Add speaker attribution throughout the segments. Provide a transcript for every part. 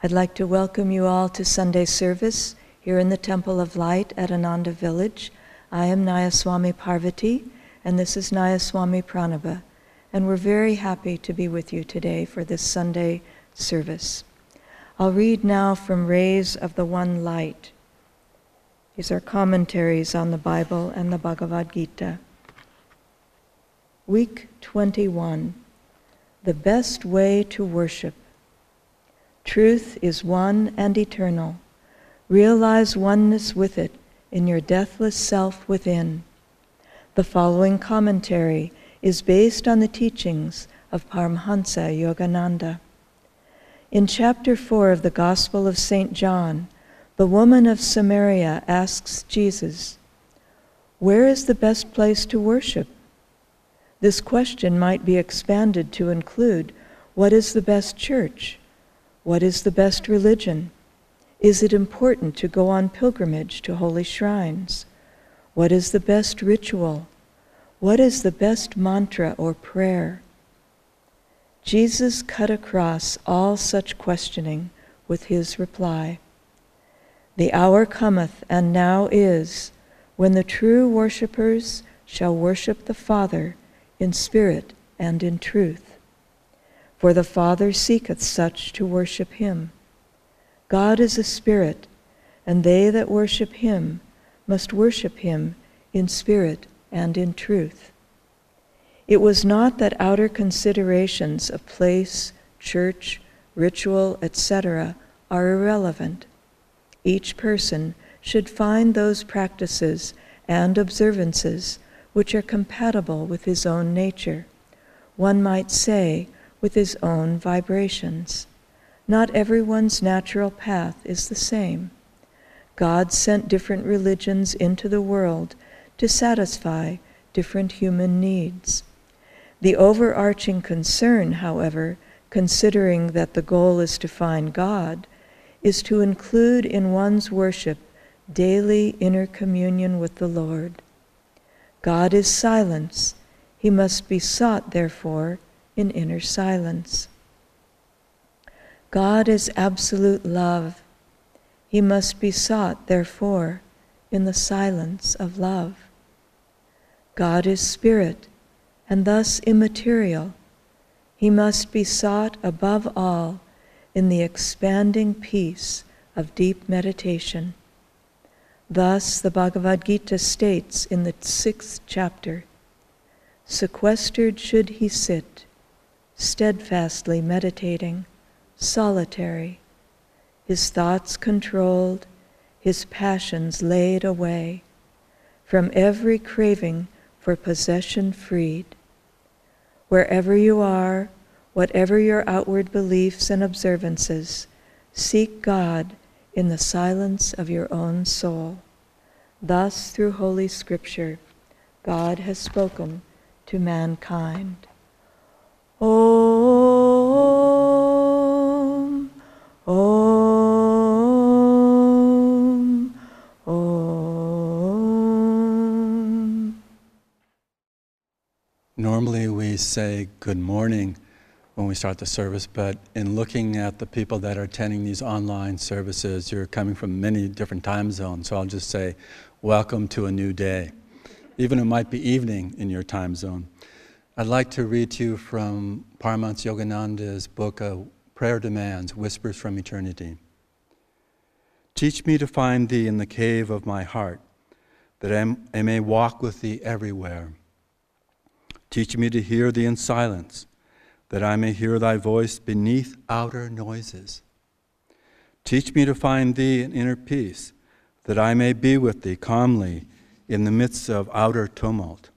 Speaker 1: I'd like to welcome you all to Sunday service here in the Temple of Light at Ananda Village. I am Nayaswami Parvati, and this is Nayaswami Pranaba, and we're very happy to be with you today for this Sunday service. I'll read now from Rays of the One Light. These are commentaries on the Bible and the Bhagavad Gita. Week 21 The Best Way to Worship. Truth is one and eternal. Realize oneness with it in your deathless self within. The following commentary is based on the teachings of Paramhansa Yogananda. In chapter 4 of the Gospel of St. John, the woman of Samaria asks Jesus, Where is the best place to worship? This question might be expanded to include what is the best church? What is the best religion? Is it important to go on pilgrimage to holy shrines? What is the best ritual? What is the best mantra or prayer? Jesus cut across all such questioning with his reply The hour cometh, and now is, when the true worshippers shall worship the Father in spirit and in truth. For the Father seeketh such to worship him. God is a spirit, and they that worship him must worship him in spirit and in truth. It was not that outer considerations of place, church, ritual, etc., are irrelevant. Each person should find those practices and observances which are compatible with his own nature. One might say, with his own vibrations. Not everyone's natural path is the same. God sent different religions into the world to satisfy different human needs. The overarching concern, however, considering that the goal is to find God, is to include in one's worship daily inner communion with the Lord. God is silence. He must be sought, therefore, in inner silence. God is absolute love. He must be sought, therefore, in the silence of love. God is spirit, and thus immaterial. He must be sought above all in the expanding peace of deep meditation. Thus, the Bhagavad Gita states in the sixth chapter Sequestered should he sit, steadfastly meditating, solitary, his thoughts controlled, his passions laid away, from every craving for possession freed. Wherever you are, whatever your outward beliefs and observances, seek God in the silence of your own soul. Thus, through Holy Scripture, God has spoken to mankind. Om, Om, Om.
Speaker 2: Normally we say good morning when we start the service, but in looking at the people that are attending these online services, you're coming from many different time zones. So I'll just say, welcome to a new day. Even it might be evening in your time zone. I'd like to read to you from Paramahansa Yogananda's book, uh, Prayer Demands Whispers from Eternity. Teach me to find thee in the cave of my heart, that I may walk with thee everywhere. Teach me to hear thee in silence that I may hear thy voice beneath outer noises. Teach me to find thee in inner peace, that I may be with thee calmly in the midst of outer tumult.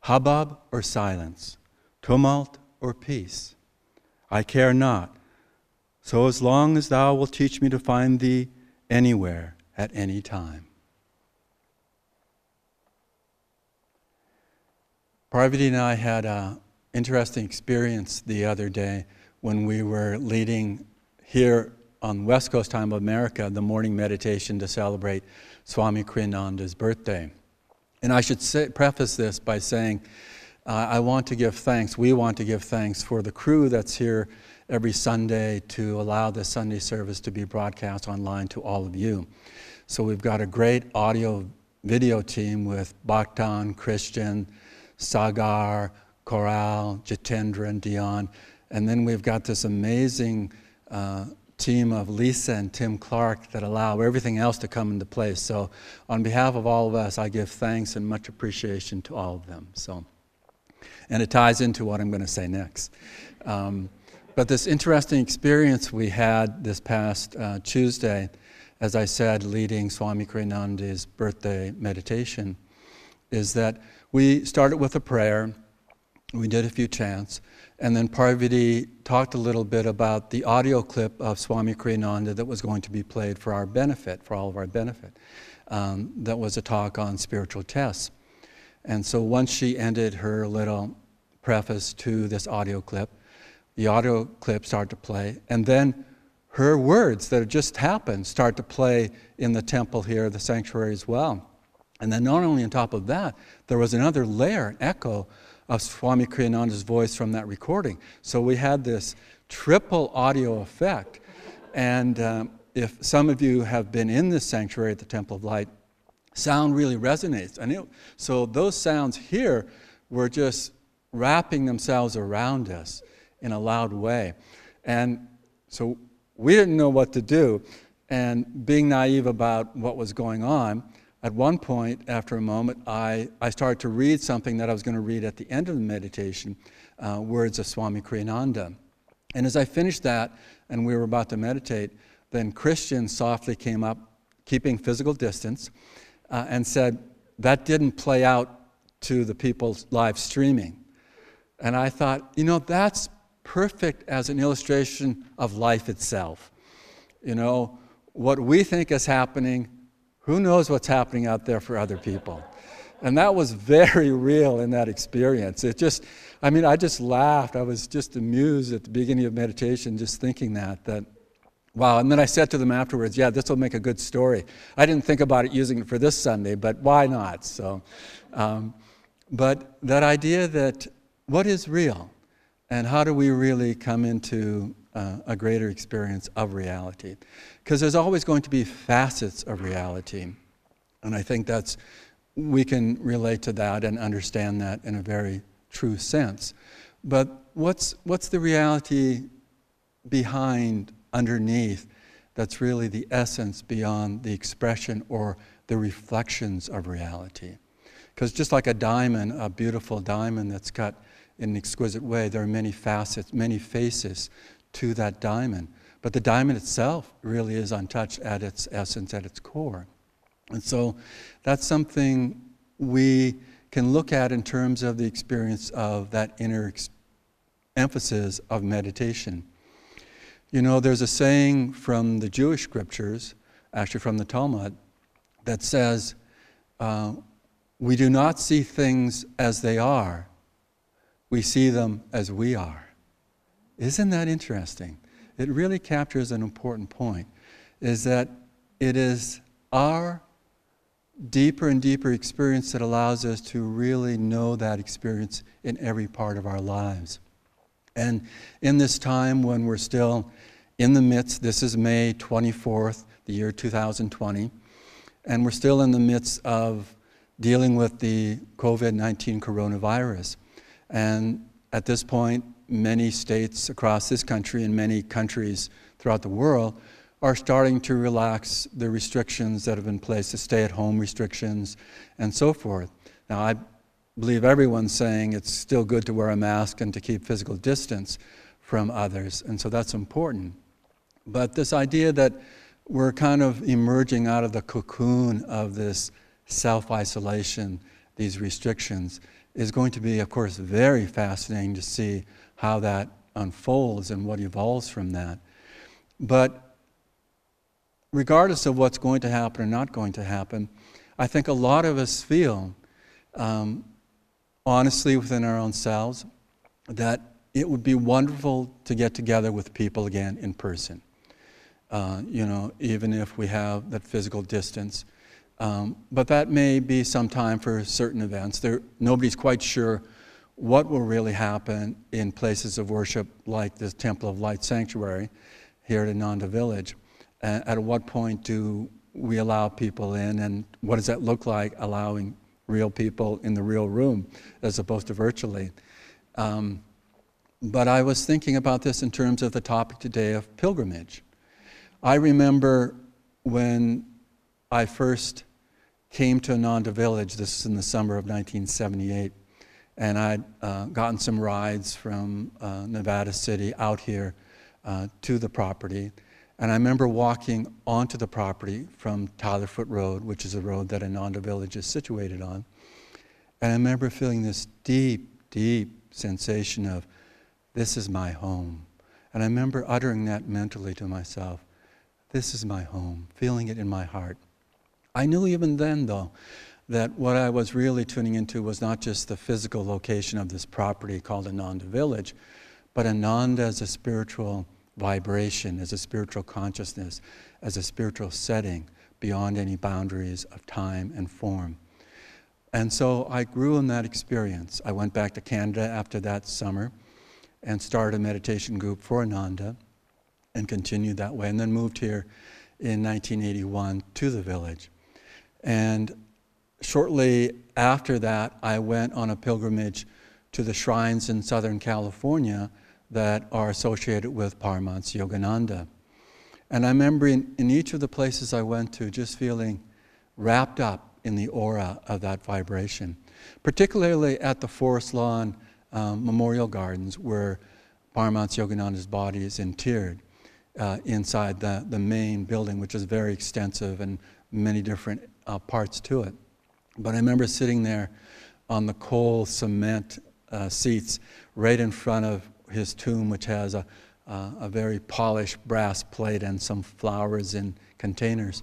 Speaker 2: Hubbub or silence, tumult or peace, I care not, so as long as thou wilt teach me to find thee anywhere at any time. Parvati and I had an interesting experience the other day when we were leading here on West Coast time of America the morning meditation to celebrate Swami Kriyananda's birthday. And I should say, preface this by saying uh, I want to give thanks, we want to give thanks for the crew that's here every Sunday to allow the Sunday service to be broadcast online to all of you. So we've got a great audio video team with Bhaktan, Christian, Sagar, Coral, Jitendra, and Dion. And then we've got this amazing uh, team of Lisa and Tim Clark that allow everything else to come into place. So, on behalf of all of us, I give thanks and much appreciation to all of them. So, and it ties into what I'm going to say next. Um, but this interesting experience we had this past uh, Tuesday, as I said, leading Swami Kriyananda's birthday meditation, is that we started with a prayer, we did a few chants, and then Parvati talked a little bit about the audio clip of Swami Kriyananda that was going to be played for our benefit, for all of our benefit. Um, that was a talk on spiritual tests. And so once she ended her little preface to this audio clip, the audio clip started to play, and then her words that had just happened start to play in the temple here, the sanctuary as well. And then not only on top of that, there was another layer, an echo of Swami Kriyananda's voice from that recording. So we had this triple audio effect. And um, if some of you have been in this sanctuary at the Temple of Light, sound really resonates. And it, so those sounds here were just wrapping themselves around us in a loud way. And so we didn't know what to do. And being naive about what was going on, at one point, after a moment, I, I started to read something that I was going to read at the end of the meditation, uh, words of Swami Kriyananda. And as I finished that and we were about to meditate, then Christian softly came up, keeping physical distance, uh, and said, That didn't play out to the people live streaming. And I thought, you know, that's perfect as an illustration of life itself. You know, what we think is happening who knows what's happening out there for other people? And that was very real in that experience. It just, I mean, I just laughed. I was just amused at the beginning of meditation, just thinking that, that, wow. And then I said to them afterwards, yeah, this will make a good story. I didn't think about it using it for this Sunday, but why not? So, um, but that idea that what is real and how do we really come into uh, a greater experience of reality. Because there's always going to be facets of reality. And I think that's, we can relate to that and understand that in a very true sense. But what's, what's the reality behind, underneath, that's really the essence beyond the expression or the reflections of reality? Because just like a diamond, a beautiful diamond that's cut in an exquisite way, there are many facets, many faces to that diamond. But the diamond itself really is untouched at its essence, at its core. And so that's something we can look at in terms of the experience of that inner emphasis of meditation. You know, there's a saying from the Jewish scriptures, actually from the Talmud, that says, uh, We do not see things as they are, we see them as we are. Isn't that interesting? It really captures an important point is that it is our deeper and deeper experience that allows us to really know that experience in every part of our lives. And in this time when we're still in the midst, this is May 24th, the year 2020, and we're still in the midst of dealing with the COVID 19 coronavirus. And at this point, many states across this country and many countries throughout the world are starting to relax the restrictions that have been placed, the stay at home restrictions, and so forth. Now, I believe everyone's saying it's still good to wear a mask and to keep physical distance from others, and so that's important. But this idea that we're kind of emerging out of the cocoon of this self isolation, these restrictions, is going to be, of course, very fascinating to see how that unfolds and what evolves from that. But regardless of what's going to happen or not going to happen, I think a lot of us feel, um, honestly within our own selves, that it would be wonderful to get together with people again in person. Uh, you know, even if we have that physical distance. Um, but that may be some time for certain events. There, nobody's quite sure what will really happen in places of worship like this Temple of Light Sanctuary here at Ananda Village. Uh, at what point do we allow people in, and what does that look like allowing real people in the real room as opposed to virtually? Um, but I was thinking about this in terms of the topic today of pilgrimage. I remember when I first came to Ananda Village, this is in the summer of 1978, and I'd uh, gotten some rides from uh, Nevada City out here uh, to the property. And I remember walking onto the property from Tyler Foote Road, which is a road that Ananda Village is situated on. And I remember feeling this deep, deep sensation of, this is my home. And I remember uttering that mentally to myself, this is my home, feeling it in my heart. I knew even then, though, that what I was really tuning into was not just the physical location of this property called Ananda Village, but Ananda as a spiritual vibration, as a spiritual consciousness, as a spiritual setting beyond any boundaries of time and form. And so I grew in that experience. I went back to Canada after that summer and started a meditation group for Ananda and continued that way, and then moved here in 1981 to the village. And shortly after that, I went on a pilgrimage to the shrines in Southern California that are associated with Paramahansa Yogananda. And I remember in, in each of the places I went to just feeling wrapped up in the aura of that vibration, particularly at the Forest Lawn um, Memorial Gardens, where Paramahansa Yogananda's body is interred uh, inside the, the main building, which is very extensive and many different uh, parts to it. But I remember sitting there on the coal cement uh, seats right in front of his tomb, which has a, uh, a very polished brass plate and some flowers in containers.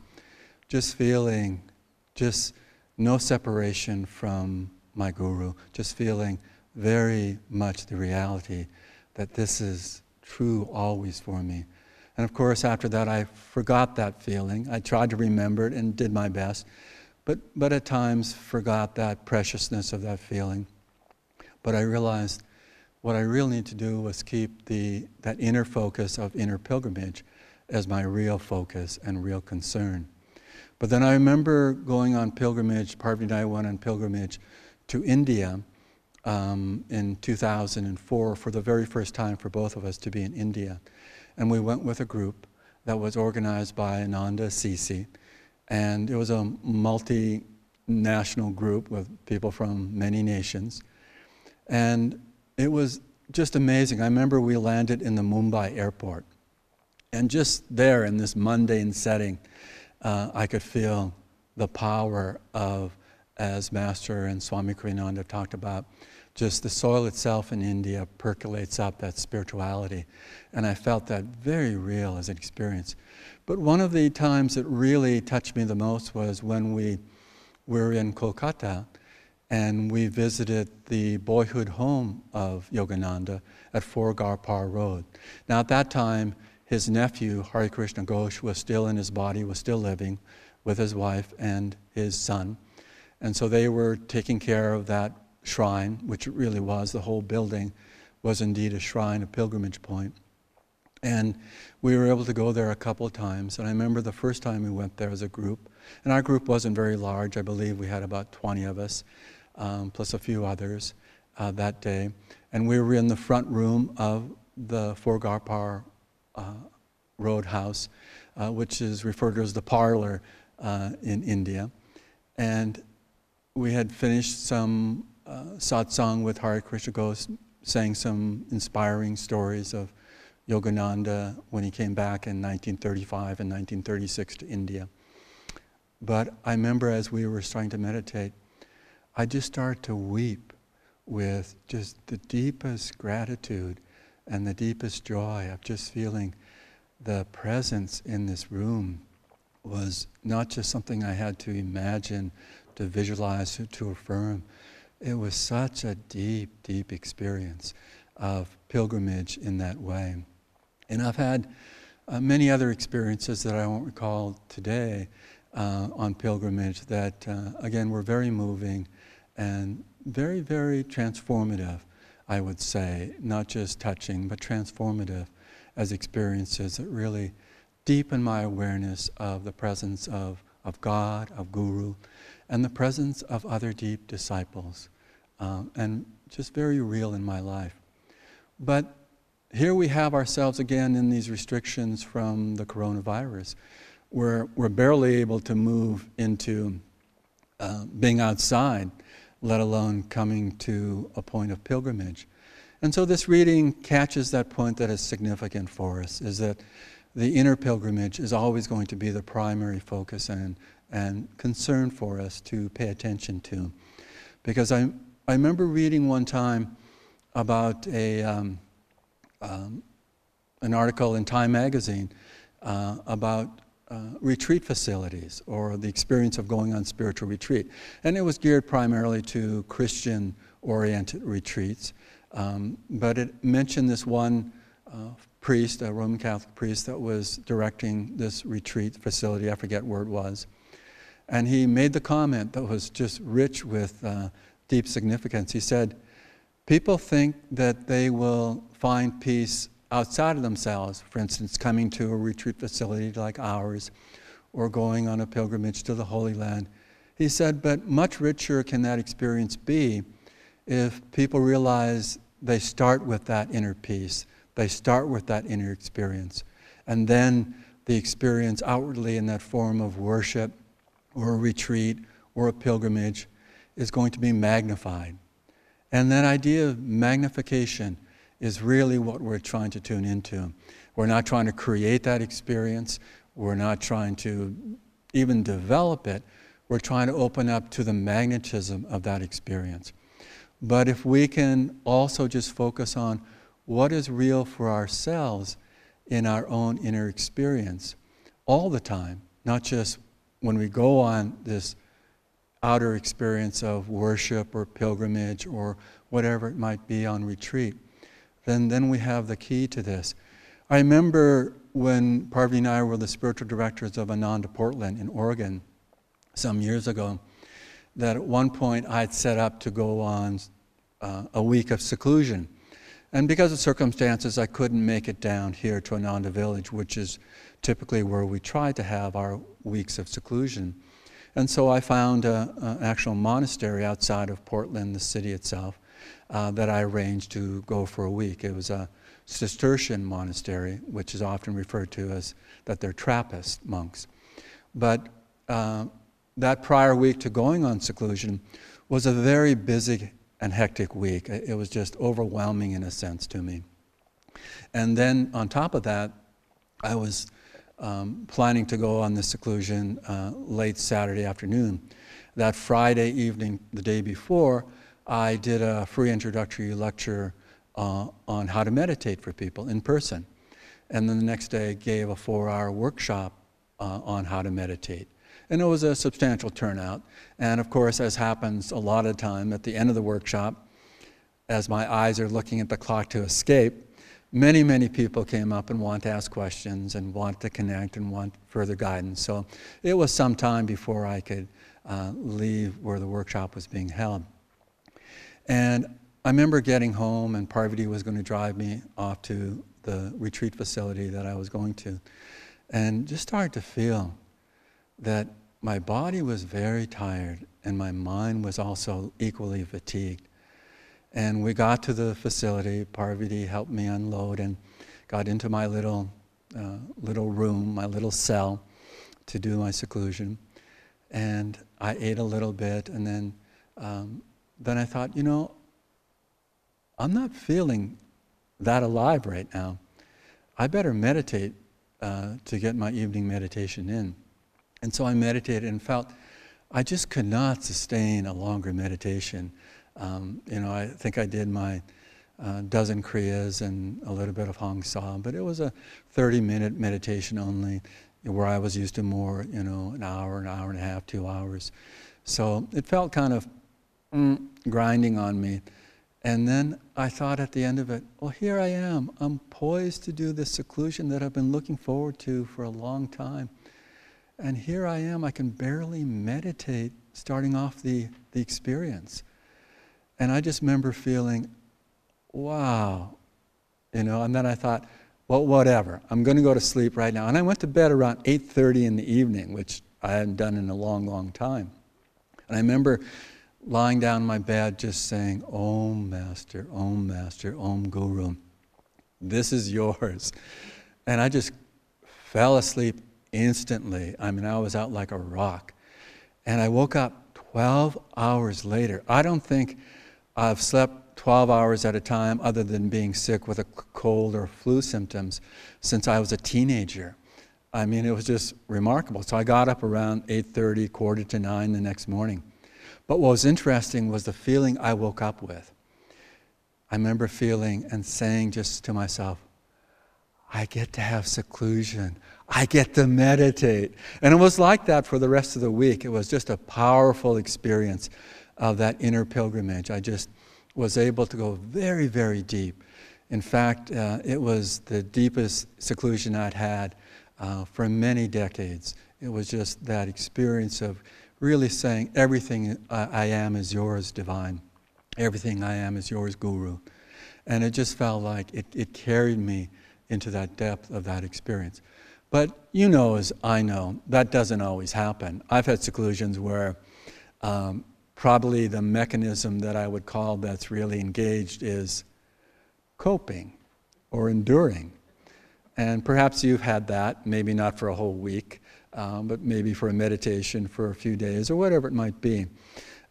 Speaker 2: Just feeling just no separation from my guru, just feeling very much the reality that this is true always for me. And of course, after that, I forgot that feeling. I tried to remember it and did my best but, but at times forgot that preciousness of that feeling. But I realized what I really need to do was keep the, that inner focus of inner pilgrimage as my real focus and real concern. But then I remember going on pilgrimage, Parvati and I went on pilgrimage to India um, in 2004 for the very first time for both of us to be in India. And we went with a group that was organized by Ananda Assisi and it was a multinational group with people from many nations. And it was just amazing. I remember we landed in the Mumbai airport. And just there in this mundane setting, uh, I could feel the power of, as Master and Swami Kriyananda talked about, just the soil itself in India percolates up that spirituality. And I felt that very real as an experience. But one of the times that really touched me the most was when we were in Kolkata and we visited the boyhood home of Yogananda at 4 Garpar Road. Now, at that time, his nephew, Hari Krishna Ghosh, was still in his body, was still living with his wife and his son. And so they were taking care of that shrine, which it really was. The whole building was indeed a shrine, a pilgrimage point. And we were able to go there a couple of times. And I remember the first time we went there as a group, and our group wasn't very large. I believe we had about 20 of us, um, plus a few others uh, that day. And we were in the front room of the 4 Garpar uh, Road House, uh, which is referred to as the parlor uh, in India. And we had finished some uh, satsang with Hari Krishna Ghosh, saying some inspiring stories of Yogananda when he came back in 1935 and 1936 to India. But I remember as we were starting to meditate, I just started to weep with just the deepest gratitude and the deepest joy of just feeling the presence in this room was not just something I had to imagine, to visualize, to affirm. It was such a deep, deep experience of pilgrimage in that way. And I've had uh, many other experiences that I won't recall today uh, on pilgrimage that, uh, again, were very moving and very, very transformative, I would say, not just touching, but transformative as experiences that really deepen my awareness of the presence of, of God, of Guru, and the presence of other deep disciples, um, and just very real in my life. But here we have ourselves again in these restrictions from the coronavirus. We're, we're barely able to move into uh, being outside, let alone coming to a point of pilgrimage. And so this reading catches that point that is significant for us, is that the inner pilgrimage is always going to be the primary focus and, and concern for us to pay attention to. Because I, I remember reading one time about a, um, um, an article in Time magazine uh, about uh, retreat facilities or the experience of going on spiritual retreat. And it was geared primarily to Christian oriented retreats. Um, but it mentioned this one uh, priest, a Roman Catholic priest, that was directing this retreat facility. I forget where it was. And he made the comment that was just rich with uh, deep significance. He said, People think that they will find peace outside of themselves, for instance, coming to a retreat facility like ours or going on a pilgrimage to the Holy Land. He said, but much richer can that experience be if people realize they start with that inner peace, they start with that inner experience, and then the experience outwardly in that form of worship or a retreat or a pilgrimage is going to be magnified. And that idea of magnification is really what we're trying to tune into. We're not trying to create that experience, we're not trying to even develop it. We're trying to open up to the magnetism of that experience. But if we can also just focus on what is real for ourselves in our own inner experience all the time, not just when we go on this outer experience of worship or pilgrimage or whatever it might be on retreat, then, then we have the key to this. I remember when Parvati and I were the spiritual directors of Ananda Portland in Oregon some years ago, that at one point I had set up to go on uh, a week of seclusion. And because of circumstances, I couldn't make it down here to Ananda Village, which is typically where we try to have our weeks of seclusion. And so I found an actual monastery outside of Portland, the city itself, uh, that I arranged to go for a week. It was a Cistercian monastery, which is often referred to as that they're Trappist monks. But uh, that prior week to going on seclusion was a very busy and hectic week. It was just overwhelming in a sense to me. And then on top of that, I was um, planning to go on the seclusion uh, late Saturday afternoon. That Friday evening, the day before, I did a free introductory lecture uh, on how to meditate for people in person. And then the next day, gave a four hour workshop uh, on how to meditate. And it was a substantial turnout. And of course, as happens a lot of time at the end of the workshop, as my eyes are looking at the clock to escape, many, many people came up and want to ask questions and want to connect and want further guidance. So it was some time before I could uh, leave where the workshop was being held. And I remember getting home, and Parvati was going to drive me off to the retreat facility that I was going to, and just started to feel that my body was very tired and my mind was also equally fatigued. And we got to the facility. Parvati helped me unload and got into my little, uh, little room, my little cell to do my seclusion. And I ate a little bit, and then um, then I thought, you know, I'm not feeling that alive right now. I better meditate uh, to get my evening meditation in. And so I meditated and felt I just could not sustain a longer meditation. Um, you know, I think I did my uh, dozen kriyas and a little bit of Hong Sau, but it was a 30 minute meditation only, where I was used to more, you know, an hour, an hour and a half, two hours. So it felt kind of mm, grinding on me. And then I thought at the end of it, well, here I am. I'm poised to do this seclusion that I've been looking forward to for a long time. And here I am, I can barely meditate starting off the, the experience. And I just remember feeling, wow, you know, and then I thought, well, whatever. I'm going to go to sleep right now. And I went to bed around 8:30 in the evening, which I hadn't done in a long, long time. And I remember lying down in my bed just saying, Om Master, Om Master, Om Guru, this is yours. And I just fell asleep instantly. I mean, I was out like a rock. And I woke up 12 hours later. I don't think I've slept 12 hours at a time other than being sick with a cold or flu symptoms since I was a teenager. I mean, it was just remarkable. So I got up around 8:30, quarter to 9 the next morning. But what was interesting was the feeling I woke up with. I remember feeling and saying just to myself, I get to have seclusion. I get to meditate. And it was like that for the rest of the week. It was just a powerful experience of that inner pilgrimage. I just was able to go very, very deep. In fact, uh, it was the deepest seclusion I'd had uh, for many decades. It was just that experience of really saying, Everything I am is yours, divine. Everything I am is yours, guru. And it just felt like it, it carried me into that depth of that experience. But you know, as I know, that doesn't always happen. I've had seclusions where um, probably the mechanism that I would call that's really engaged is coping or enduring. And perhaps you've had that, maybe not for a whole week, um, but maybe for a meditation for a few days or whatever it might be.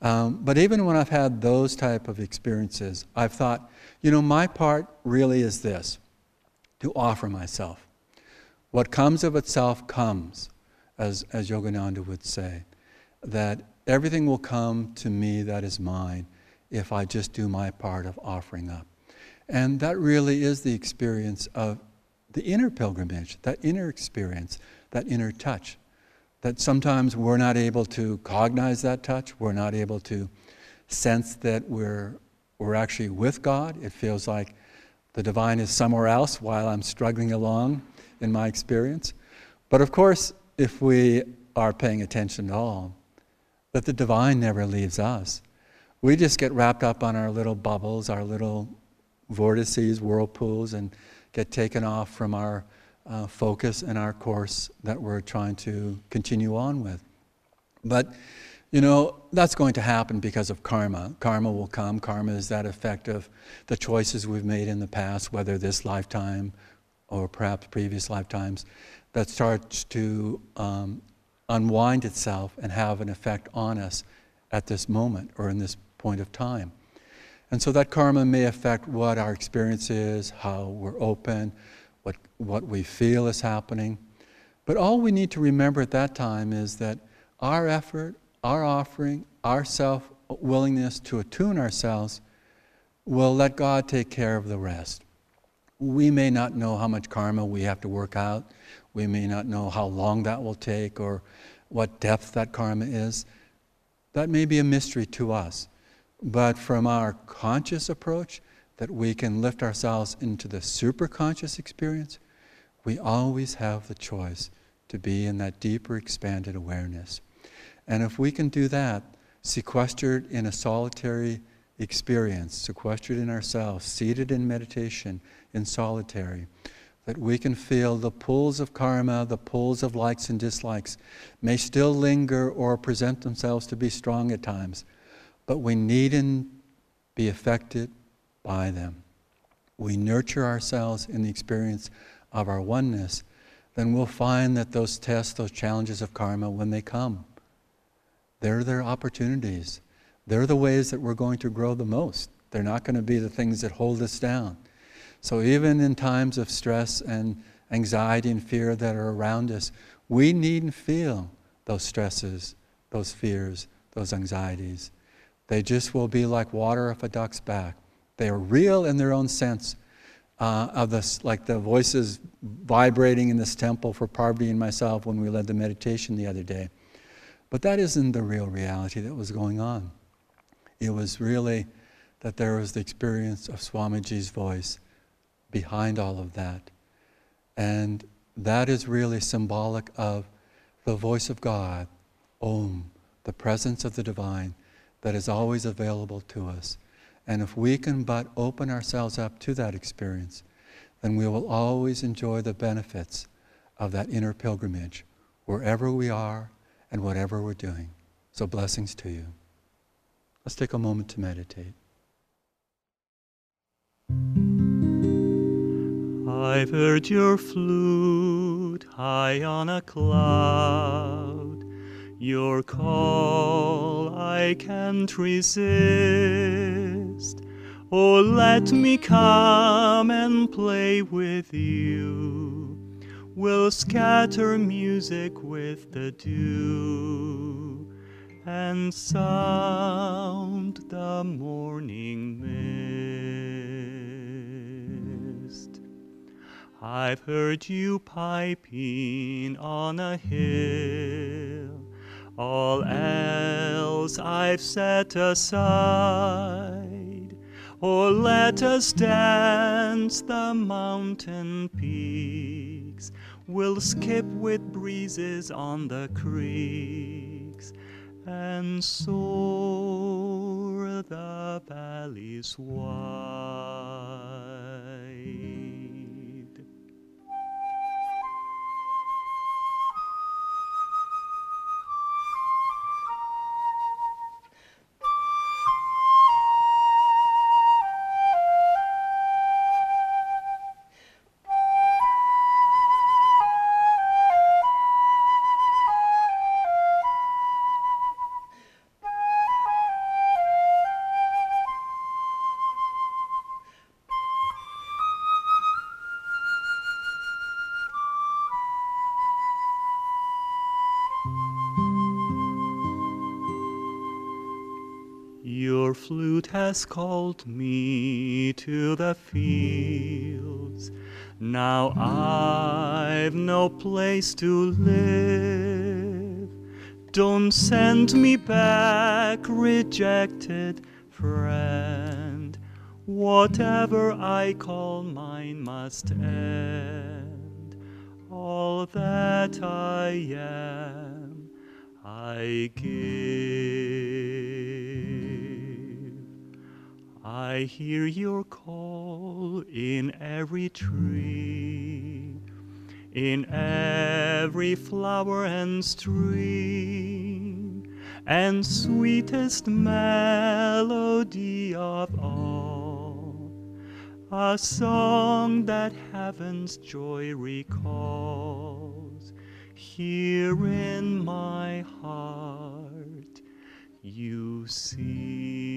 Speaker 2: Um, but even when I've had those type of experiences, I've thought, you know, my part really is this to offer myself. What comes of itself comes, as, as Yogananda would say, that everything will come to me that is mine if I just do my part of offering up. And that really is the experience of the inner pilgrimage, that inner experience that inner touch. That sometimes we're not able to cognize that touch, we're not able to sense that we're, we're actually with God. It feels like the divine is somewhere else while I'm struggling along in my experience. But of course, if we are paying attention at all, that the divine never leaves us. We just get wrapped up on our little bubbles, our little vortices, whirlpools, and get taken off from our uh, focus and our course that we're trying to continue on with. But, you know, that's going to happen because of karma. Karma will come. Karma is that effect of the choices we've made in the past, whether this lifetime or perhaps previous lifetimes, that starts to um, unwind itself and have an effect on us at this moment or in this point of time. And so that karma may affect what our experience is, how we're open, what, what we feel is happening. But all we need to remember at that time is that our effort, our offering, our self willingness to attune ourselves will let God take care of the rest. We may not know how much karma we have to work out. We may not know how long that will take or what depth that karma is. That may be a mystery to us. But from our conscious approach, that we can lift ourselves into the superconscious experience, we always have the choice to be in that deeper, expanded awareness. And if we can do that, sequestered in a solitary experience, sequestered in ourselves, seated in meditation, in solitary, that we can feel the pulls of karma, the pulls of likes and dislikes, may still linger or present themselves to be strong at times, but we needn't be affected by them. We nurture ourselves in the experience of our oneness, then we'll find that those tests, those challenges of karma, when they come, they're their opportunities. They're the ways that we're going to grow the most. They're not going to be the things that hold us down. So even in times of stress and anxiety and fear that are around us, we needn't feel those stresses, those fears, those anxieties. They just will be like water off a duck's back. They are real in their own sense uh, of this, like the voices vibrating in this temple for Parvati and myself when we led the meditation the other day. But that isn't the real reality that was going on. It was really that there was the experience of Swamiji's voice behind all of that. And that is really symbolic of the voice of God, Om, the presence of the divine that is always available to us
Speaker 3: And if we can but open ourselves up to that experience, then we will always enjoy the benefits of that inner pilgrimage wherever we are and whatever we're doing. So, blessings to you. Let's take a moment to meditate.
Speaker 2: I've heard your flute high on a cloud. Your call I can't resist. Oh, let me come and play with you. We'll scatter music with the dew and sound the morning mist. I've heard you piping on a hill, all else I've set aside. Oh, let us dance the mountain peaks. We'll skip with breezes on the creeks and soar the valleys wide. Has called me to the fields. Now I've no place to live. Don't send me back, rejected friend. Whatever I call mine must end. All that I am, I give. I hear your call in every tree, in every flower and stream, and sweetest melody of all, a song that heaven's joy recalls. Here in my heart you see.